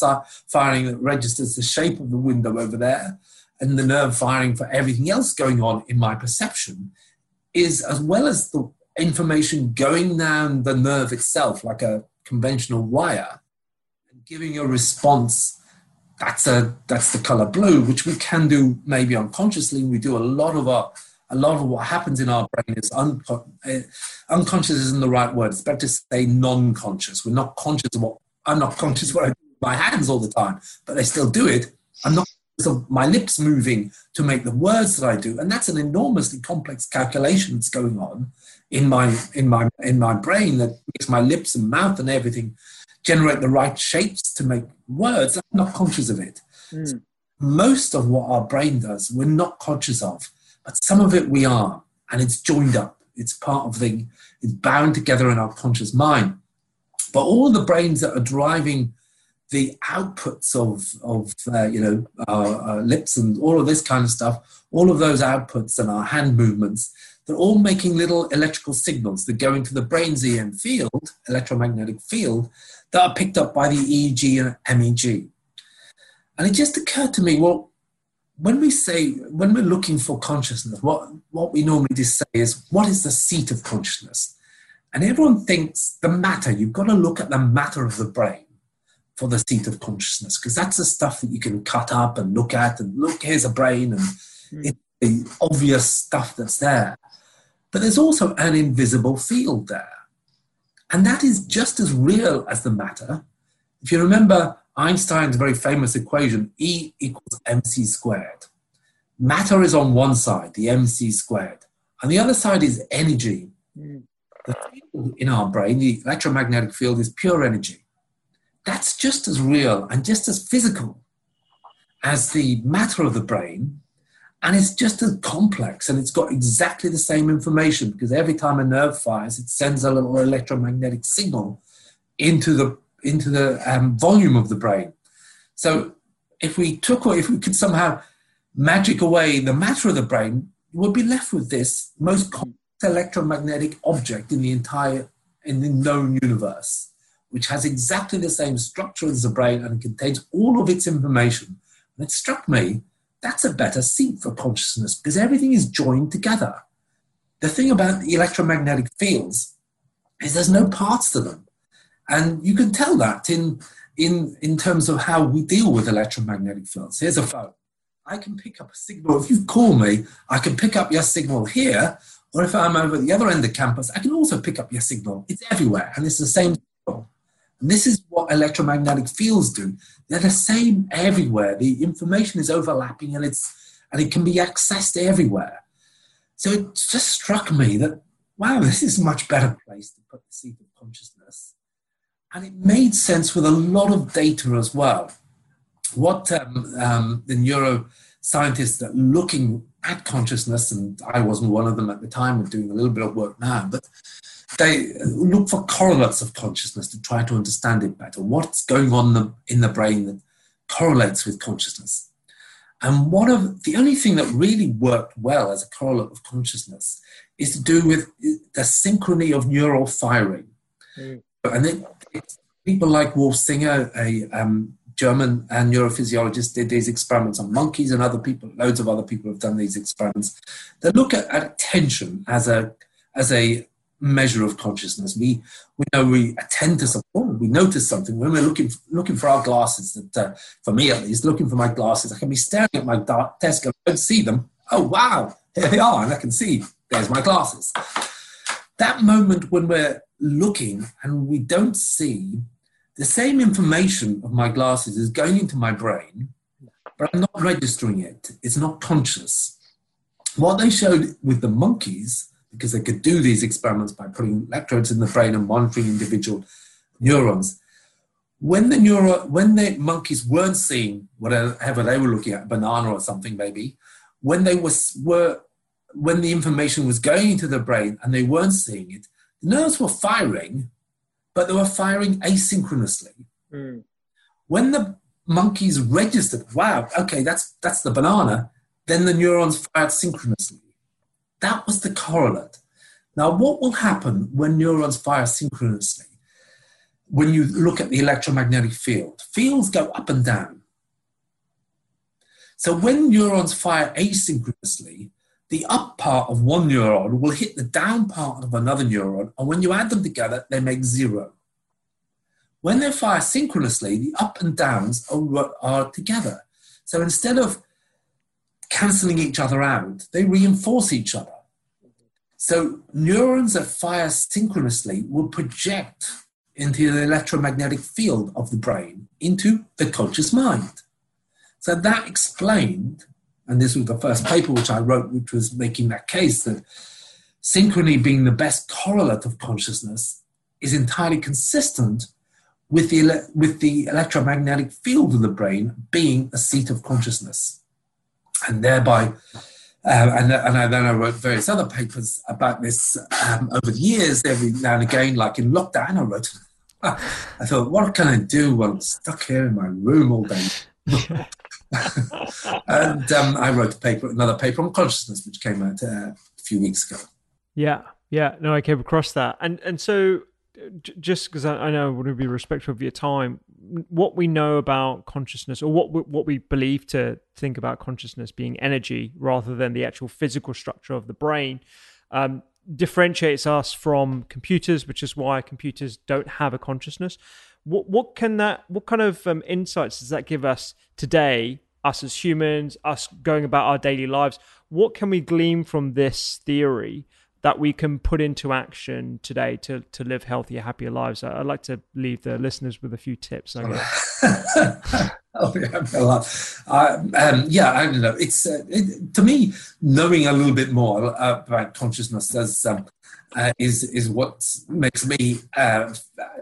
firing that registers the shape of the window over there, and the nerve firing for everything else going on in my perception, is as well as the information going down the nerve itself, like a conventional wire, and giving a response. That's a that's the color blue, which we can do maybe unconsciously. We do a lot of our a lot of what happens in our brain is uh, unconscious isn't the right word. It's better to say non-conscious. We're not conscious of what I'm not conscious of what I do with my hands all the time, but they still do it. I'm not of my lips moving to make the words that I do, and that's an enormously complex calculation that's going on in my in my in my brain that makes my lips and mouth and everything generate the right shapes to make words. I'm not conscious of it. Mm. So most of what our brain does, we're not conscious of, but some of it we are, and it's joined up. It's part of the, it's bound together in our conscious mind. But all the brains that are driving the outputs of, of uh, you know, our, our lips and all of this kind of stuff, all of those outputs and our hand movements, they're all making little electrical signals that go into the brain's EM field, electromagnetic field, that are picked up by the EEG and MEG. And it just occurred to me, well, when we say, when we're looking for consciousness, what, what we normally just say is, what is the seat of consciousness? And everyone thinks the matter, you've got to look at the matter of the brain. for the seat of consciousness because that's the stuff that you can cut up and look at and look here's a brain and mm. it's the obvious stuff that's there but there's also an invisible field there and that is just as real as the matter if you remember einstein's very famous equation e equals mc squared matter is on one side the mc squared and the other side is energy mm. the field in our brain the electromagnetic field is pure energy that's just as real and just as physical as the matter of the brain. And it's just as complex and it's got exactly the same information because every time a nerve fires, it sends a little electromagnetic signal into the, into the um, volume of the brain. So if we took or if we could somehow magic away the matter of the brain, we'd be left with this most complex electromagnetic object in the entire in the known universe which has exactly the same structure as the brain and contains all of its information. And it struck me that's a better seat for consciousness because everything is joined together. The thing about the electromagnetic fields is there's no parts to them. And you can tell that in, in, in terms of how we deal with electromagnetic fields. Here's a phone. I can pick up a signal. If you call me, I can pick up your signal here, or if I'm over at the other end of campus, I can also pick up your signal. It's everywhere, and it's the same signal. And this is what electromagnetic fields do. They're the same everywhere. The information is overlapping and it's and it can be accessed everywhere. So it just struck me that wow, this is a much better place to put the seat of consciousness. And it made sense with a lot of data as well. What um, um, the neuroscientists that looking at consciousness, and I wasn't one of them at the time, we're doing a little bit of work now, but they look for correlates of consciousness to try to understand it better. What's going on in the brain that correlates with consciousness? And one of the only thing that really worked well as a correlate of consciousness is to do with the synchrony of neural firing. Mm. And then people like Wolf Singer, a um, German and neurophysiologist, did these experiments on monkeys, and other people, loads of other people have done these experiments. They look at, at attention as a as a measure of consciousness. We we know we attend to something, we notice something when we're looking looking for our glasses. That uh, for me at least, looking for my glasses, I can be staring at my desk and I don't see them. Oh wow, here they are, and I can see there's my glasses. That moment when we're looking and we don't see the same information of my glasses is going into my brain, but I'm not registering it. It's not conscious. What they showed with the monkeys because they could do these experiments by putting electrodes in the brain and monitoring individual neurons. When the neuro, when the monkeys weren't seeing whatever they were looking at, banana or something maybe, when they was, were, when the information was going into the brain and they weren't seeing it, nerves were firing, but they were firing asynchronously. Mm. When the monkeys registered, wow, okay, that's that's the banana, then the neurons fired synchronously. That was the correlate. Now, what will happen when neurons fire synchronously? When you look at the electromagnetic field, fields go up and down. So when neurons fire asynchronously, the up part of one neuron will hit the down part of another neuron, and when you add them together, they make zero. When they fire synchronously, the up and downs are, are together. So instead of canceling each other out, they reinforce each other. So neurons that fire synchronously will project into the electromagnetic field of the brain into the conscious mind. So that explained, and this was the first paper which I wrote, which was making that case that synchrony being the best correlate of consciousness is entirely consistent with the, with the electromagnetic field of the brain being a seat of consciousness and thereby um, and, and I, then I wrote various other papers about this um, over the years, every now and again, like in lockdown, I wrote, I thought, what can I do while I'm stuck here in my room all day? and um, I wrote a paper, another paper on consciousness, which came out uh, a few weeks ago. Yeah, yeah, no, I came across that, and and so just because I, I, know I want to be respectful of your time, what we know about consciousness, or what we, what we believe to think about consciousness being energy rather than the actual physical structure of the brain, um, differentiates us from computers, which is why computers don't have a consciousness. What what can that what kind of um, insights does that give us today? Us as humans, us going about our daily lives. What can we glean from this theory that we can put into action today to to live healthier, happier lives? I'd like to leave the listeners with a few tips. I guess. oh, yeah, a um, yeah, I don't know. It's uh, it, to me knowing a little bit more uh, about consciousness does um, uh, is is what makes me. Uh,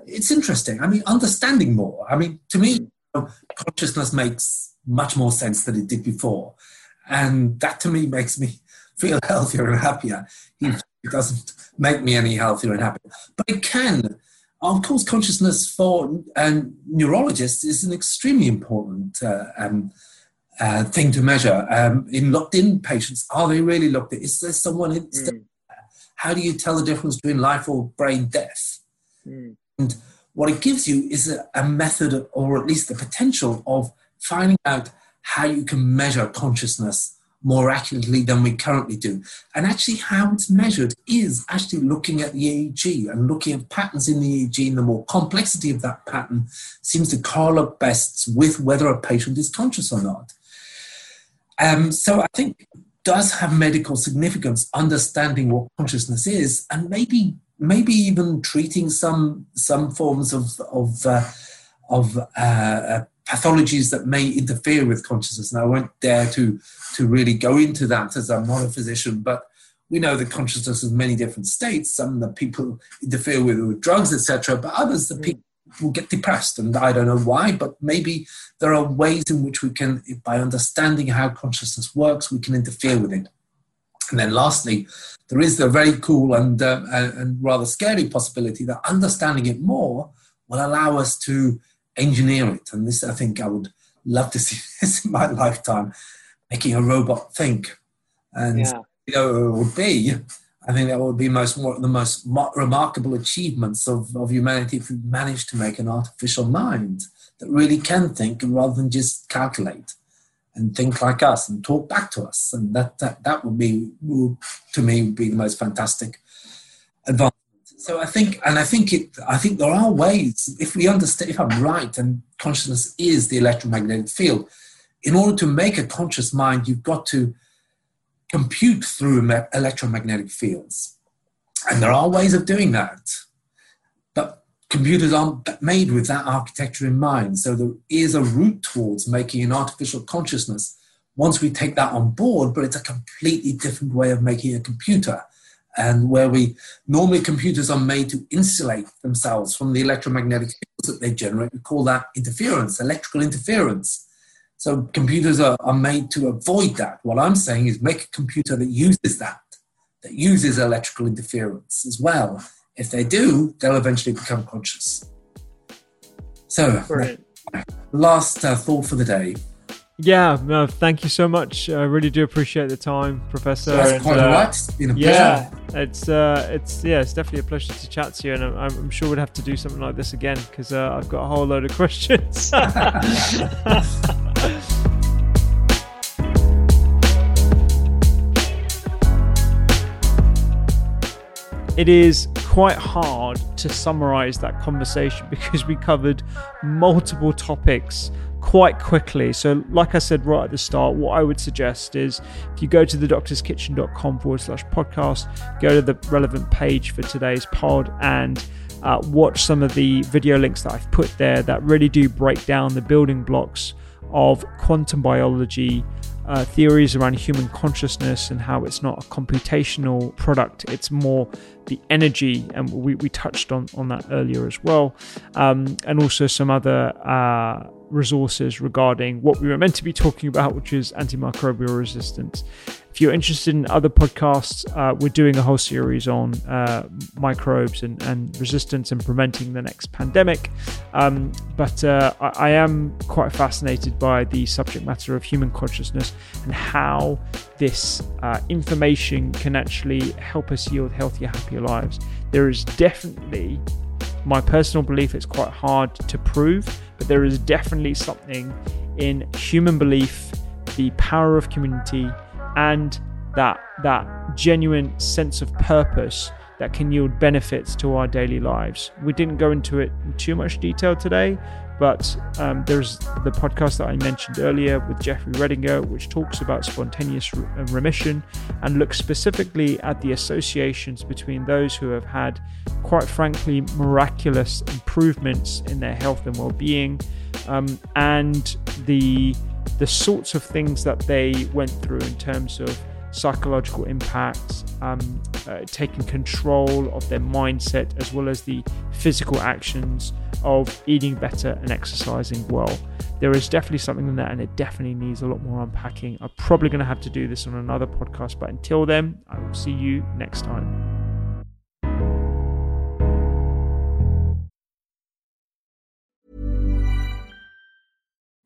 it's interesting. I mean, understanding more. I mean, to me, you know, consciousness makes much more sense than it did before, and that to me makes me feel healthier and happier. It doesn't make me any healthier and happier, but it can. Of course, consciousness for um, neurologists is an extremely important uh, um, uh, thing to measure. Um, in locked-in patients, are they really locked in? Is there someone? In, mm how do you tell the difference between life or brain death? Mm. And what it gives you is a, a method, or at least the potential of finding out how you can measure consciousness more accurately than we currently do. And actually, how it's measured is actually looking at the EEG and looking at patterns in the EEG, and the more complexity of that pattern seems to correlate best with whether a patient is conscious or not. Um, so I think does have medical significance understanding what consciousness is and maybe maybe even treating some some forms of of uh, of uh, pathologies that may interfere with consciousness and i won't dare to to really go into that as i'm not a physician but we know that consciousness has many different states some that people interfere with with drugs etc but others that people will get depressed. And I don't know why, but maybe there are ways in which we can, by understanding how consciousness works, we can interfere with it. And then lastly, there is the very cool and, uh, and rather scary possibility that understanding it more will allow us to engineer it. And this, I think, I would love to see this in my lifetime, making a robot think. And yeah. you know, it would be I think that would be most the most remarkable achievements of, of humanity if we managed to make an artificial mind that really can think rather than just calculate and think like us and talk back to us. And that that, that would be would, to me would be the most fantastic advancement. So I think, and I think it, I think there are ways if we understand, if I'm right, and consciousness is the electromagnetic field. In order to make a conscious mind, you've got to compute through electromagnetic fields. And there are ways of doing that. But computers aren't made with that architecture in mind. So there is a route towards making an artificial consciousness once we take that on board, but it's a completely different way of making a computer. And where we normally computers are made to insulate themselves from the electromagnetic fields that they generate, we call that interference, electrical interference. So computers are, are made to avoid that. What I'm saying is make a computer that uses that, that uses electrical interference as well. If they do, they'll eventually become conscious. So, last uh, thought for the day. Yeah, no, thank you so much. I really do appreciate the time, Professor. That's quite uh, right. It's been a yeah, pleasure. it's uh, it's yeah, it's definitely a pleasure to chat to you, and I'm, I'm sure we'd have to do something like this again because uh, I've got a whole load of questions. it is quite hard to summarize that conversation because we covered multiple topics quite quickly. So, like I said right at the start, what I would suggest is if you go to thedoctorskitchen.com forward slash podcast, go to the relevant page for today's pod and uh, watch some of the video links that I've put there that really do break down the building blocks of quantum biology. Uh, theories around human consciousness and how it's not a computational product, it's more the energy, and we, we touched on, on that earlier as well, um, and also some other uh, resources regarding what we were meant to be talking about, which is antimicrobial resistance. If you're interested in other podcasts, uh, we're doing a whole series on uh, microbes and, and, resistance and preventing the next pandemic. Um, but uh, I, I, am quite fascinated by the subject matter of human consciousness and how this uh, information can actually help us yield healthier, happier lives. There is definitely my personal belief it's quite hard to prove, but there is definitely something in human belief, the power of community, and that that genuine sense of purpose that can yield benefits to our daily lives. We didn't go into it in too much detail today, but um, there's the podcast that I mentioned earlier with Jeffrey Rediger, which talks about spontaneous uh, remission and looks specifically at the associations between those who have had, quite frankly, miraculous improvements in their health and well-being, um, and the the sorts of things that they went through in terms of psychological impacts, um, uh, taking control of their mindset, as well as the physical actions of eating better and exercising well. There is definitely something in that, and it definitely needs a lot more unpacking. I'm probably going to have to do this on another podcast, but until then, I will see you next time.